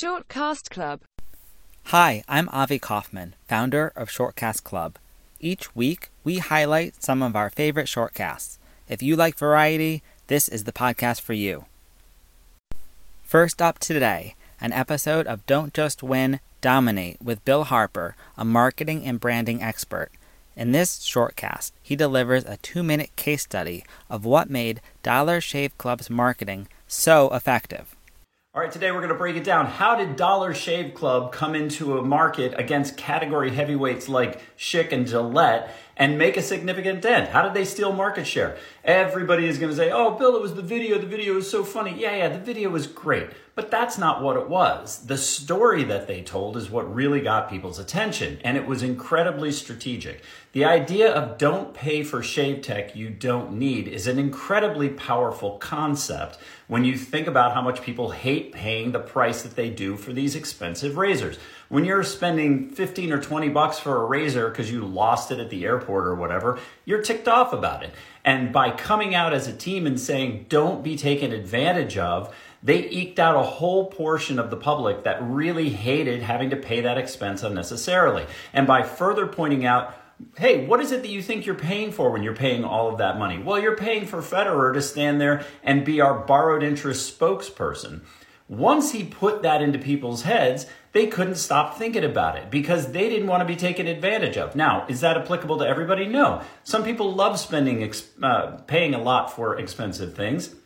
Shortcast Club. Hi, I'm Avi Kaufman, founder of Shortcast Club. Each week, we highlight some of our favorite shortcasts. If you like variety, this is the podcast for you. First up today, an episode of Don't Just Win, Dominate with Bill Harper, a marketing and branding expert. In this shortcast, he delivers a two minute case study of what made Dollar Shave Club's marketing so effective. All right, today we're going to break it down. How did Dollar Shave Club come into a market against category heavyweights like Schick and Gillette and make a significant dent? How did they steal market share? Everybody is going to say, oh, Bill, it was the video. The video was so funny. Yeah, yeah, the video was great. But that's not what it was. The story that they told is what really got people's attention, and it was incredibly strategic. The idea of don't pay for shave tech you don't need is an incredibly powerful concept when you think about how much people hate paying the price that they do for these expensive razors. When you're spending 15 or 20 bucks for a razor because you lost it at the airport or whatever, you're ticked off about it. And by coming out as a team and saying, don't be taken advantage of, they eked out a whole portion of the public that really hated having to pay that expense unnecessarily. And by further pointing out, hey, what is it that you think you're paying for when you're paying all of that money? Well, you're paying for Federer to stand there and be our borrowed interest spokesperson. Once he put that into people's heads, they couldn't stop thinking about it because they didn't want to be taken advantage of. Now, is that applicable to everybody? No. Some people love spending, uh, paying a lot for expensive things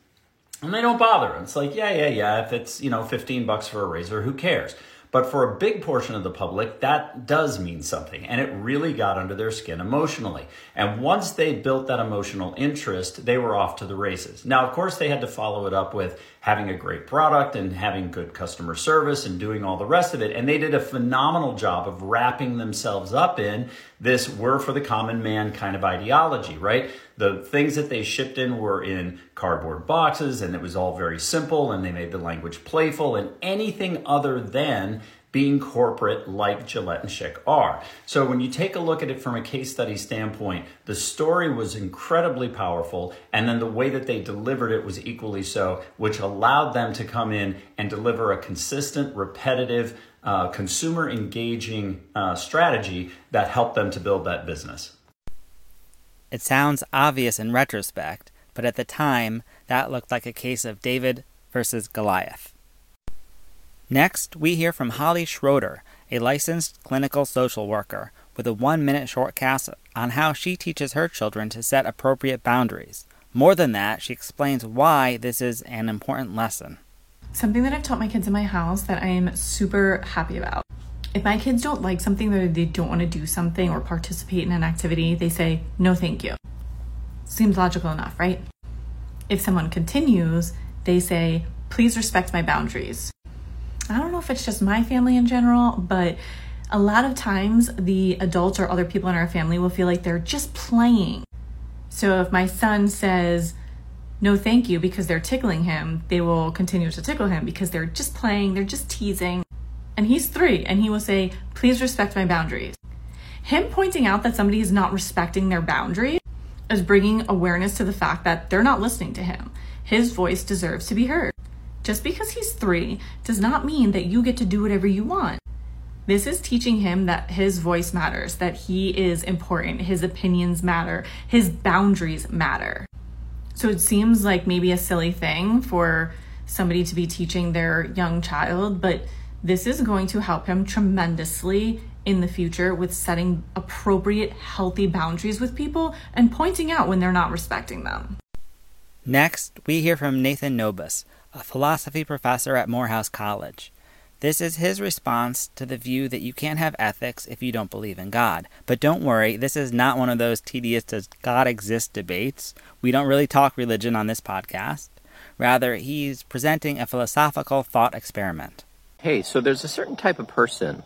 and they don't bother. It's like, yeah, yeah, yeah. If it's, you know, 15 bucks for a razor, who cares? But for a big portion of the public, that does mean something. And it really got under their skin emotionally. And once they built that emotional interest, they were off to the races. Now, of course, they had to follow it up with having a great product and having good customer service and doing all the rest of it. And they did a phenomenal job of wrapping themselves up in this we're for the common man kind of ideology, right? The things that they shipped in were in cardboard boxes and it was all very simple and they made the language playful and anything other than being corporate like Gillette and Schick are. So when you take a look at it from a case study standpoint, the story was incredibly powerful, and then the way that they delivered it was equally so, which allowed them to come in and deliver a consistent, repetitive, uh, consumer engaging uh, strategy that helped them to build that business. It sounds obvious in retrospect, but at the time, that looked like a case of David versus Goliath. Next, we hear from Holly Schroder, a licensed clinical social worker, with a one minute shortcast on how she teaches her children to set appropriate boundaries. More than that, she explains why this is an important lesson. Something that I've taught my kids in my house that I am super happy about. If my kids don't like something or they don't want to do something or participate in an activity, they say, no, thank you. Seems logical enough, right? If someone continues, they say, please respect my boundaries. I don't know if it's just my family in general, but a lot of times the adults or other people in our family will feel like they're just playing. So if my son says, no, thank you, because they're tickling him, they will continue to tickle him because they're just playing, they're just teasing. And he's three, and he will say, please respect my boundaries. Him pointing out that somebody is not respecting their boundaries is bringing awareness to the fact that they're not listening to him. His voice deserves to be heard. Just because he's three does not mean that you get to do whatever you want. This is teaching him that his voice matters, that he is important, his opinions matter, his boundaries matter. So it seems like maybe a silly thing for somebody to be teaching their young child, but this is going to help him tremendously in the future with setting appropriate, healthy boundaries with people and pointing out when they're not respecting them. Next, we hear from Nathan Nobis, a philosophy professor at Morehouse College. This is his response to the view that you can't have ethics if you don't believe in God. But don't worry, this is not one of those tedious does God exist debates. We don't really talk religion on this podcast. Rather, he's presenting a philosophical thought experiment. Hey, so there's a certain type of person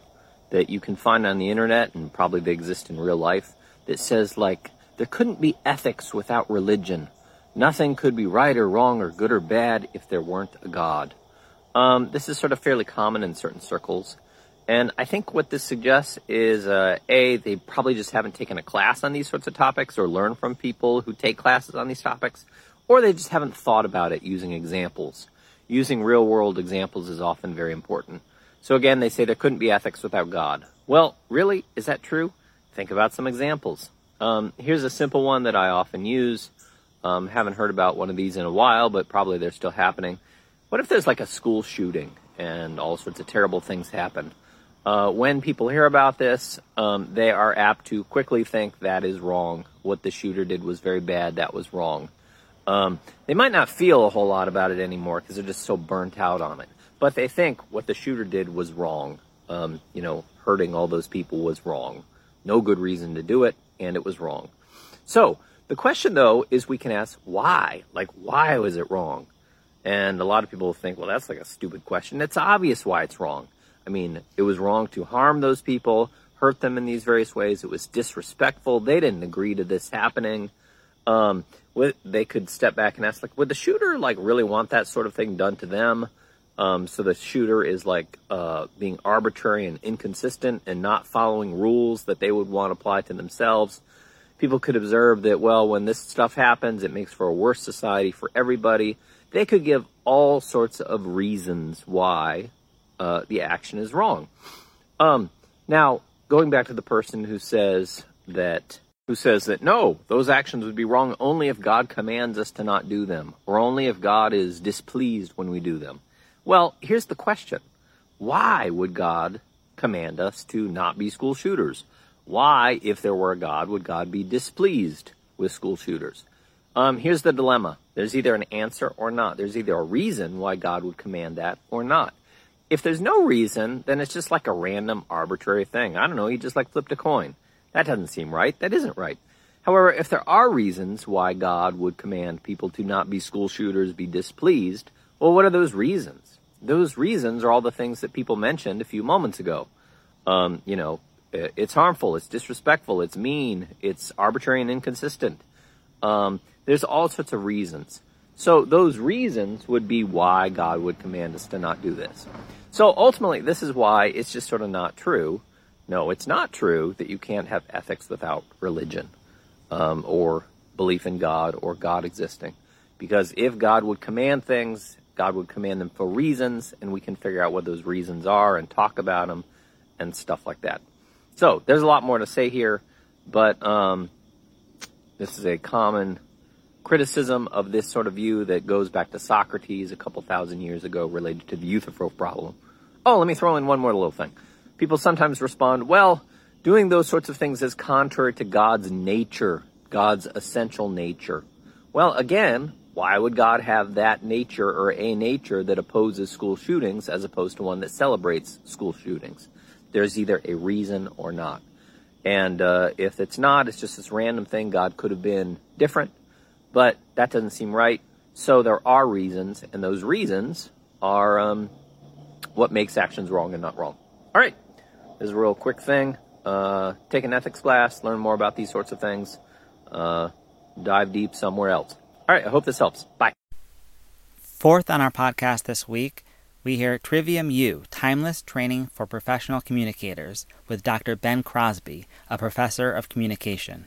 that you can find on the internet, and probably they exist in real life, that says, like, there couldn't be ethics without religion. Nothing could be right or wrong or good or bad if there weren't a God. Um, this is sort of fairly common in certain circles. And I think what this suggests is, uh, A, they probably just haven't taken a class on these sorts of topics or learned from people who take classes on these topics, or they just haven't thought about it using examples. Using real world examples is often very important. So again, they say there couldn't be ethics without God. Well, really, is that true? Think about some examples. Um, here's a simple one that I often use. Um, haven't heard about one of these in a while, but probably they're still happening. What if there's like a school shooting and all sorts of terrible things happen? Uh, when people hear about this, um, they are apt to quickly think that is wrong. What the shooter did was very bad. That was wrong. Um, they might not feel a whole lot about it anymore because they're just so burnt out on it. But they think what the shooter did was wrong. Um, you know, hurting all those people was wrong. No good reason to do it, and it was wrong. So the question, though, is we can ask why. Like, why was it wrong? And a lot of people think, well, that's like a stupid question. It's obvious why it's wrong. I mean, it was wrong to harm those people, hurt them in these various ways. It was disrespectful. They didn't agree to this happening. Um, they could step back and ask, like, would the shooter like really want that sort of thing done to them? Um, so the shooter is like uh, being arbitrary and inconsistent and not following rules that they would want to apply to themselves. People could observe that, well, when this stuff happens, it makes for a worse society for everybody. They could give all sorts of reasons why uh, the action is wrong. Um, now, going back to the person who says that who says that no, those actions would be wrong only if God commands us to not do them, or only if God is displeased when we do them. Well, here's the question. Why would God command us to not be school shooters? Why, if there were a God, would God be displeased with school shooters? Um, here's the dilemma. There's either an answer or not. There's either a reason why God would command that or not. If there's no reason, then it's just like a random arbitrary thing. I don't know, he just like flipped a coin. That doesn't seem right. That isn't right. However, if there are reasons why God would command people to not be school shooters, be displeased, well, what are those reasons? Those reasons are all the things that people mentioned a few moments ago. Um, you know, it's harmful, it's disrespectful, it's mean, it's arbitrary and inconsistent. Um, there's all sorts of reasons. So those reasons would be why God would command us to not do this. So ultimately, this is why it's just sort of not true no, it's not true that you can't have ethics without religion um, or belief in God or God existing. Because if God would command things, God would command them for reasons, and we can figure out what those reasons are and talk about them and stuff like that. So there's a lot more to say here, but um, this is a common criticism of this sort of view that goes back to Socrates a couple thousand years ago related to the Euthyphro problem. Oh, let me throw in one more little thing people sometimes respond, well, doing those sorts of things is contrary to God's nature, God's essential nature. Well, again, why would God have that nature or a nature that opposes school shootings as opposed to one that celebrates school shootings? There's either a reason or not. And uh, if it's not, it's just this random thing. God could have been different, but that doesn't seem right. So there are reasons, and those reasons are um, what makes actions wrong and not wrong. All right. This is a real quick thing. Uh, take an ethics class, learn more about these sorts of things, uh, dive deep somewhere else. All right, I hope this helps. Bye. Fourth on our podcast this week, we hear Trivium U Timeless Training for Professional Communicators with Dr. Ben Crosby, a professor of communication.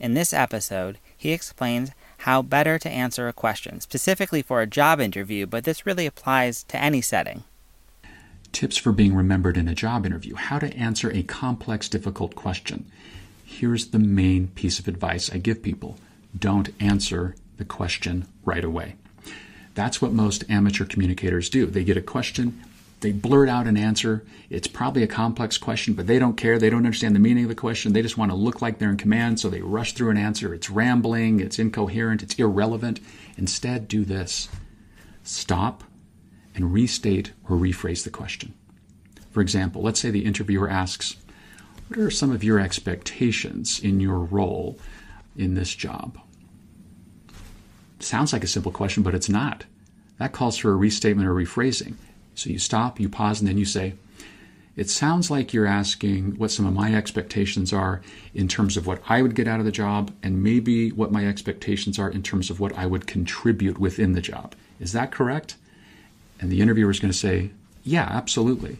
In this episode, he explains how better to answer a question, specifically for a job interview, but this really applies to any setting tips for being remembered in a job interview, how to answer a complex, difficult question. Here's the main piece of advice I give people don't answer the question right away. That's what most amateur communicators do. They get a question, they blurt out an answer. It's probably a complex question, but they don't care. They don't understand the meaning of the question. They just want to look like they're in command, so they rush through an answer. It's rambling, it's incoherent, it's irrelevant. Instead, do this stop, and restate or rephrase the question. For example, let's say the interviewer asks, What are some of your expectations in your role in this job? Sounds like a simple question, but it's not. That calls for a restatement or rephrasing. So you stop, you pause, and then you say, It sounds like you're asking what some of my expectations are in terms of what I would get out of the job, and maybe what my expectations are in terms of what I would contribute within the job. Is that correct? And the interviewer is going to say, Yeah, absolutely.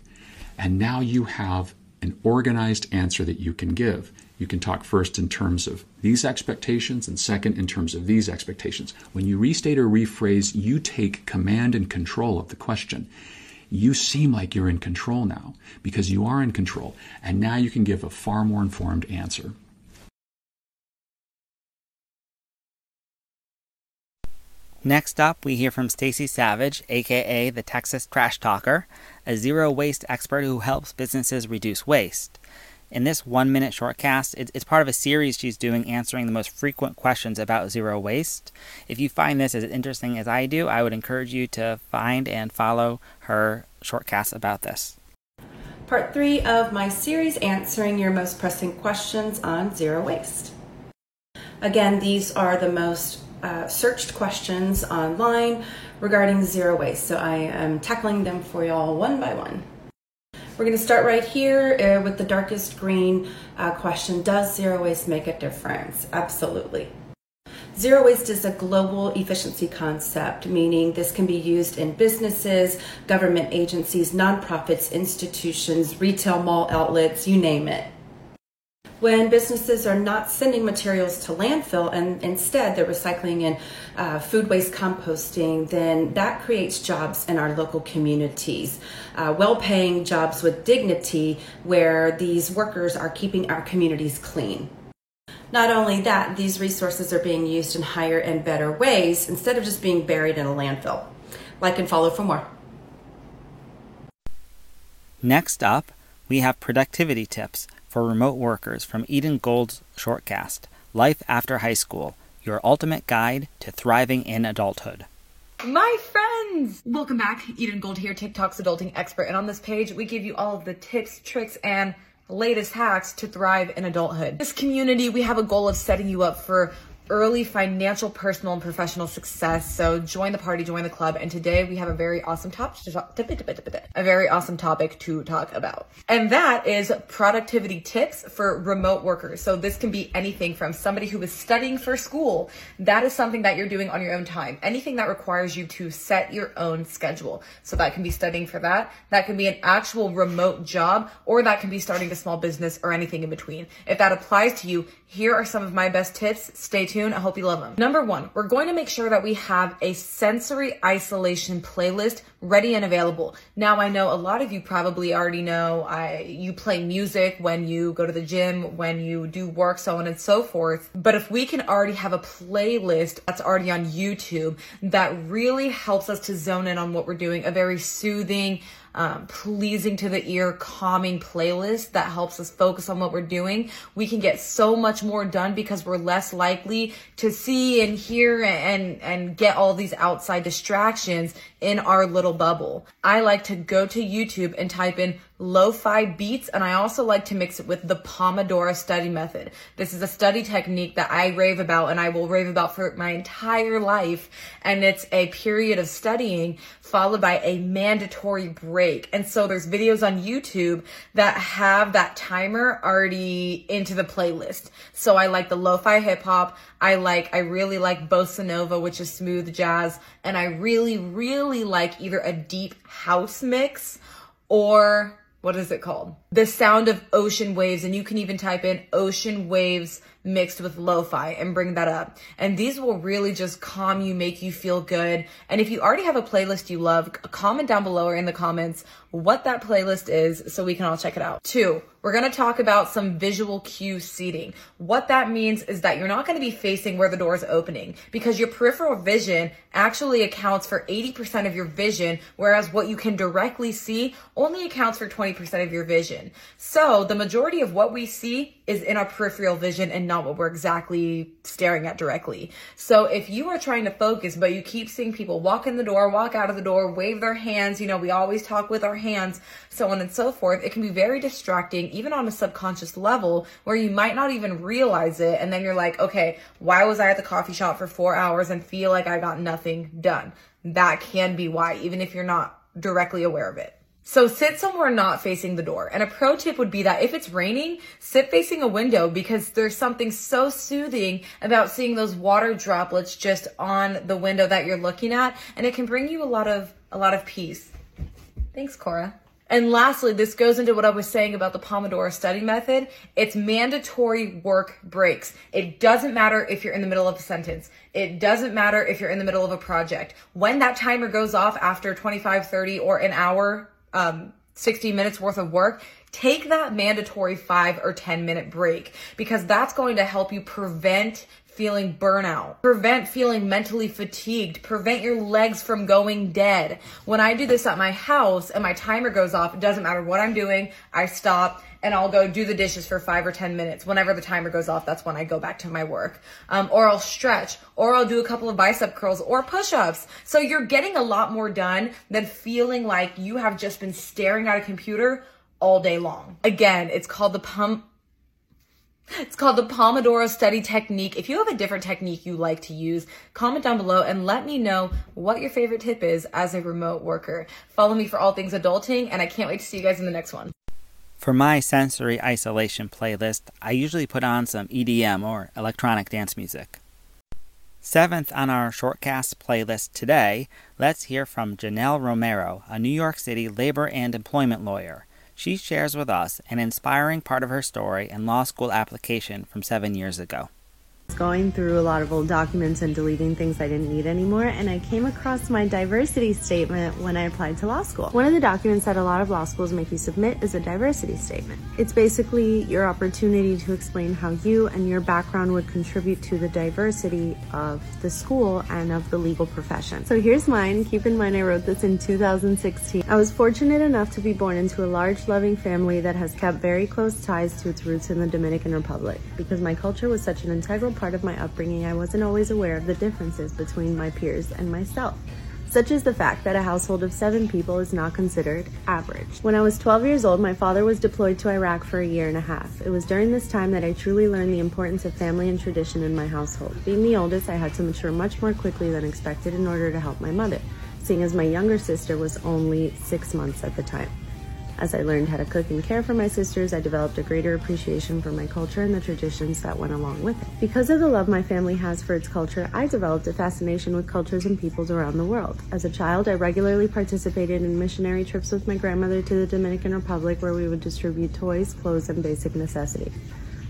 And now you have an organized answer that you can give. You can talk first in terms of these expectations and second in terms of these expectations. When you restate or rephrase, you take command and control of the question. You seem like you're in control now because you are in control. And now you can give a far more informed answer. Next up, we hear from Stacy Savage, aka the Texas Trash Talker, a zero waste expert who helps businesses reduce waste. In this one minute shortcast, it's part of a series she's doing answering the most frequent questions about zero waste. If you find this as interesting as I do, I would encourage you to find and follow her shortcast about this. Part three of my series answering your most pressing questions on zero waste. Again, these are the most uh, searched questions online regarding zero waste, so I am tackling them for y'all one by one. We're going to start right here uh, with the darkest green uh, question Does zero waste make a difference? Absolutely. Zero waste is a global efficiency concept, meaning this can be used in businesses, government agencies, nonprofits, institutions, retail mall outlets, you name it when businesses are not sending materials to landfill and instead they're recycling and uh, food waste composting, then that creates jobs in our local communities, uh, well paying jobs with dignity where these workers are keeping our communities clean. Not only that, these resources are being used in higher and better ways instead of just being buried in a landfill. Like and follow for more. Next up, we have productivity tips for remote workers from Eden Gold's shortcast, Life After High School Your Ultimate Guide to Thriving in Adulthood. My friends! Welcome back. Eden Gold here, TikTok's adulting expert. And on this page, we give you all of the tips, tricks, and latest hacks to thrive in adulthood. This community, we have a goal of setting you up for early financial, personal, and professional success. So join the party, join the club. And today we have a very awesome topic to talk, a very awesome topic to talk about. And that is productivity tips for remote workers. So this can be anything from somebody who is studying for school. That is something that you're doing on your own time. Anything that requires you to set your own schedule. So that can be studying for that. That can be an actual remote job or that can be starting a small business or anything in between. If that applies to you, here are some of my best tips. Stay tuned. I hope you love them. Number one, we're going to make sure that we have a sensory isolation playlist ready and available. Now, I know a lot of you probably already know I, you play music when you go to the gym, when you do work, so on and so forth. But if we can already have a playlist that's already on YouTube that really helps us to zone in on what we're doing, a very soothing, um, pleasing to the ear, calming playlist that helps us focus on what we're doing, we can get so much more done because we're less likely to see and hear and, and get all these outside distractions in our little bubble. I like to go to YouTube and type in lo-fi beats and I also like to mix it with the Pomodoro study method. This is a study technique that I rave about and I will rave about for my entire life and it's a period of studying followed by a mandatory break. And so there's videos on YouTube that have that timer already into the playlist. So I like the lo-fi hip hop. I like, I really like bossa nova, which is smooth jazz. And I really, really like either a deep house mix or what is it called? The sound of ocean waves. And you can even type in ocean waves mixed with lo-fi and bring that up. And these will really just calm you, make you feel good. And if you already have a playlist you love, comment down below or in the comments what that playlist is so we can all check it out. Two, we're going to talk about some visual cue seating. What that means is that you're not going to be facing where the door is opening because your peripheral vision actually accounts for 80% of your vision, whereas what you can directly see only accounts for 20% of your vision. So the majority of what we see is in our peripheral vision and not what we're exactly staring at directly. So if you are trying to focus, but you keep seeing people walk in the door, walk out of the door, wave their hands, you know, we always talk with our hands, so on and so forth, it can be very distracting, even on a subconscious level, where you might not even realize it. And then you're like, okay, why was I at the coffee shop for four hours and feel like I got nothing done? That can be why, even if you're not directly aware of it. So sit somewhere not facing the door. And a pro tip would be that if it's raining, sit facing a window because there's something so soothing about seeing those water droplets just on the window that you're looking at. And it can bring you a lot of, a lot of peace. Thanks, Cora. And lastly, this goes into what I was saying about the Pomodoro study method. It's mandatory work breaks. It doesn't matter if you're in the middle of a sentence. It doesn't matter if you're in the middle of a project. When that timer goes off after 25, 30 or an hour, um, 60 minutes worth of work, take that mandatory five or 10 minute break because that's going to help you prevent feeling burnout, prevent feeling mentally fatigued, prevent your legs from going dead. When I do this at my house and my timer goes off, it doesn't matter what I'm doing, I stop and I'll go do the dishes for five or 10 minutes. Whenever the timer goes off, that's when I go back to my work. Um, or I'll stretch, or I'll do a couple of bicep curls or push ups. So you're getting a lot more done than feeling like you have just been staring at a computer all day long. Again, it's called the pump it's called the Pomodoro study technique. If you have a different technique you like to use, comment down below and let me know what your favorite tip is as a remote worker. Follow me for all things adulting, and I can't wait to see you guys in the next one. For my sensory isolation playlist, I usually put on some EDM or electronic dance music. Seventh on our shortcast playlist today, let's hear from Janelle Romero, a New York City labor and employment lawyer. She shares with us an inspiring part of her story and law school application from seven years ago going through a lot of old documents and deleting things I didn't need anymore, and I came across my diversity statement when I applied to law school. One of the documents that a lot of law schools make you submit is a diversity statement. It's basically your opportunity to explain how you and your background would contribute to the diversity of the school and of the legal profession. So here's mine. Keep in mind I wrote this in 2016. I was fortunate enough to be born into a large, loving family that has kept very close ties to its roots in the Dominican Republic. Because my culture was such an integral part of my upbringing, I wasn't always aware of the differences between my peers and myself, such as the fact that a household of seven people is not considered average. When I was 12 years old, my father was deployed to Iraq for a year and a half. It was during this time that I truly learned the importance of family and tradition in my household. Being the oldest, I had to mature much more quickly than expected in order to help my mother, seeing as my younger sister was only six months at the time. As I learned how to cook and care for my sisters, I developed a greater appreciation for my culture and the traditions that went along with it. Because of the love my family has for its culture, I developed a fascination with cultures and peoples around the world. As a child, I regularly participated in missionary trips with my grandmother to the Dominican Republic where we would distribute toys, clothes, and basic necessities.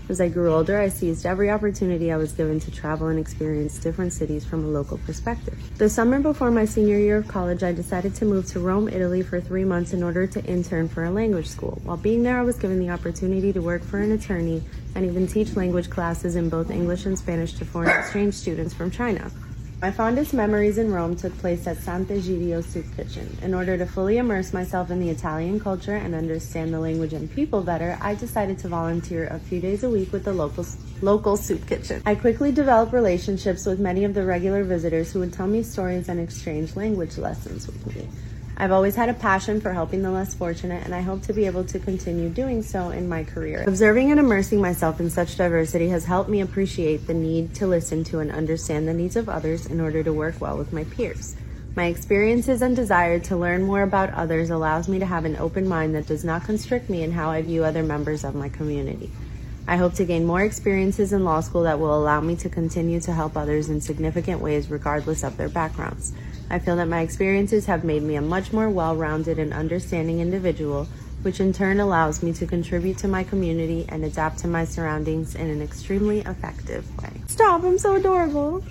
As I grew older, I seized every opportunity I was given to travel and experience different cities from a local perspective. The summer before my senior year of college, I decided to move to Rome, Italy for three months in order to intern for a language school. While being there, I was given the opportunity to work for an attorney and even teach language classes in both English and Spanish to foreign exchange students from China. My fondest memories in Rome took place at Sant'Egidio Soup Kitchen. In order to fully immerse myself in the Italian culture and understand the language and people better, I decided to volunteer a few days a week with the local, local soup kitchen. I quickly developed relationships with many of the regular visitors who would tell me stories and exchange language lessons with me. I've always had a passion for helping the less fortunate, and I hope to be able to continue doing so in my career. Observing and immersing myself in such diversity has helped me appreciate the need to listen to and understand the needs of others in order to work well with my peers. My experiences and desire to learn more about others allows me to have an open mind that does not constrict me in how I view other members of my community. I hope to gain more experiences in law school that will allow me to continue to help others in significant ways regardless of their backgrounds. I feel that my experiences have made me a much more well rounded and understanding individual, which in turn allows me to contribute to my community and adapt to my surroundings in an extremely effective way. Stop, I'm so adorable.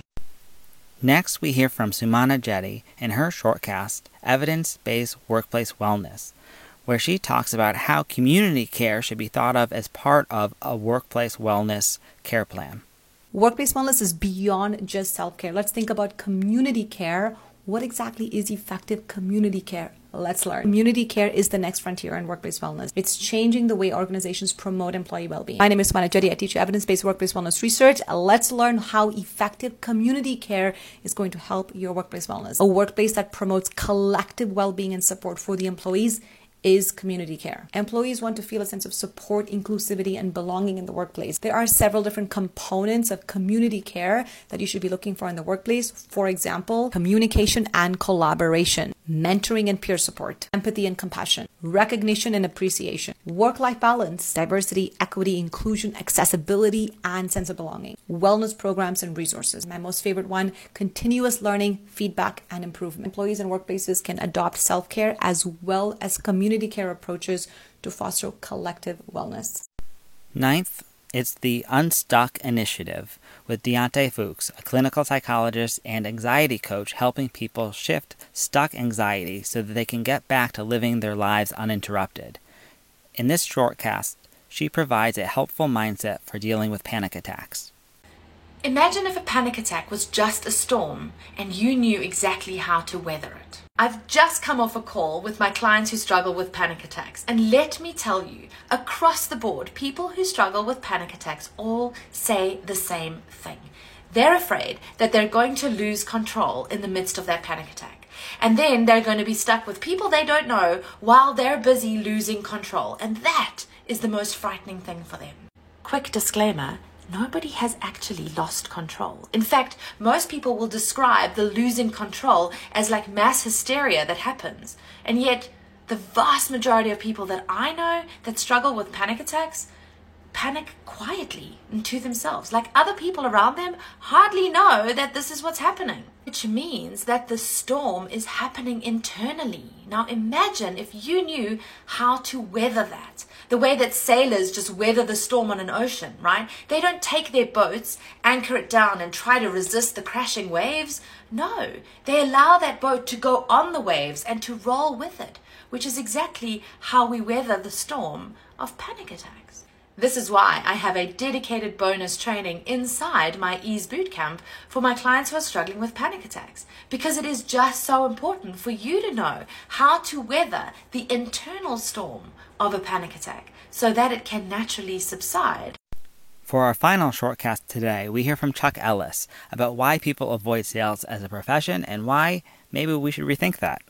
Next, we hear from Sumana Jetty in her shortcast, Evidence Based Workplace Wellness, where she talks about how community care should be thought of as part of a workplace wellness care plan. Workplace wellness is beyond just self care. Let's think about community care what exactly is effective community care? Let's learn. Community care is the next frontier in workplace wellness. It's changing the way organizations promote employee well-being. My name is Sumana Jetty. I teach you evidence-based workplace wellness research. Let's learn how effective community care is going to help your workplace wellness. A workplace that promotes collective well-being and support for the employees is community care. Employees want to feel a sense of support, inclusivity, and belonging in the workplace. There are several different components of community care that you should be looking for in the workplace. For example, communication and collaboration, mentoring and peer support, empathy and compassion, recognition and appreciation, work life balance, diversity, equity, inclusion, accessibility, and sense of belonging, wellness programs and resources. My most favorite one continuous learning, feedback, and improvement. Employees and workplaces can adopt self care as well as community care approaches to foster collective wellness. Ninth, it's the Unstuck Initiative with Deontay Fuchs, a clinical psychologist and anxiety coach, helping people shift stuck anxiety so that they can get back to living their lives uninterrupted. In this shortcast, she provides a helpful mindset for dealing with panic attacks. Imagine if a panic attack was just a storm and you knew exactly how to weather it. I've just come off a call with my clients who struggle with panic attacks, and let me tell you, across the board, people who struggle with panic attacks all say the same thing. They're afraid that they're going to lose control in the midst of that panic attack. And then they're going to be stuck with people they don't know while they're busy losing control. And that is the most frightening thing for them. Quick disclaimer nobody has actually lost control. In fact, most people will describe the losing control as like mass hysteria that happens. And yet, the vast majority of people that I know that struggle with panic attacks panic quietly and to themselves. Like other people around them hardly know that this is what's happening, which means that the storm is happening internally. Now imagine if you knew how to weather that. The way that sailors just weather the storm on an ocean, right? They don't take their boats, anchor it down, and try to resist the crashing waves. No, they allow that boat to go on the waves and to roll with it, which is exactly how we weather the storm of panic attacks. This is why I have a dedicated bonus training inside my Ease Bootcamp for my clients who are struggling with panic attacks. Because it is just so important for you to know how to weather the internal storm of a panic attack so that it can naturally subside. For our final shortcast today, we hear from Chuck Ellis about why people avoid sales as a profession and why maybe we should rethink that.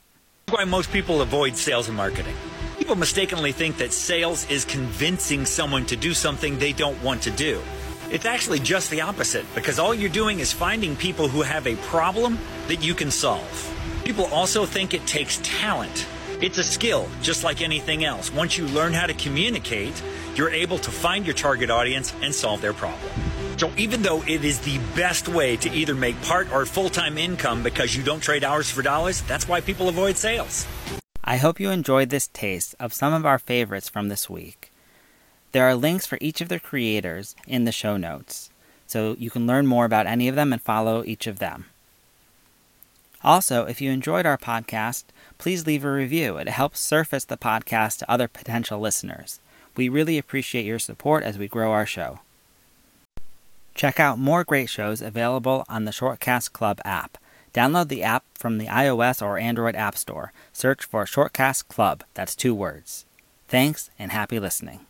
Why most people avoid sales and marketing. People mistakenly think that sales is convincing someone to do something they don't want to do. It's actually just the opposite because all you're doing is finding people who have a problem that you can solve. People also think it takes talent. It's a skill, just like anything else. Once you learn how to communicate, you're able to find your target audience and solve their problem. So even though it is the best way to either make part or full time income because you don't trade hours for dollars, that's why people avoid sales. I hope you enjoyed this taste of some of our favorites from this week. There are links for each of the creators in the show notes, so you can learn more about any of them and follow each of them. Also, if you enjoyed our podcast, please leave a review. It helps surface the podcast to other potential listeners. We really appreciate your support as we grow our show. Check out more great shows available on the Shortcast Club app. Download the app from the iOS or Android App Store. Search for Shortcast Club. That's two words. Thanks and happy listening.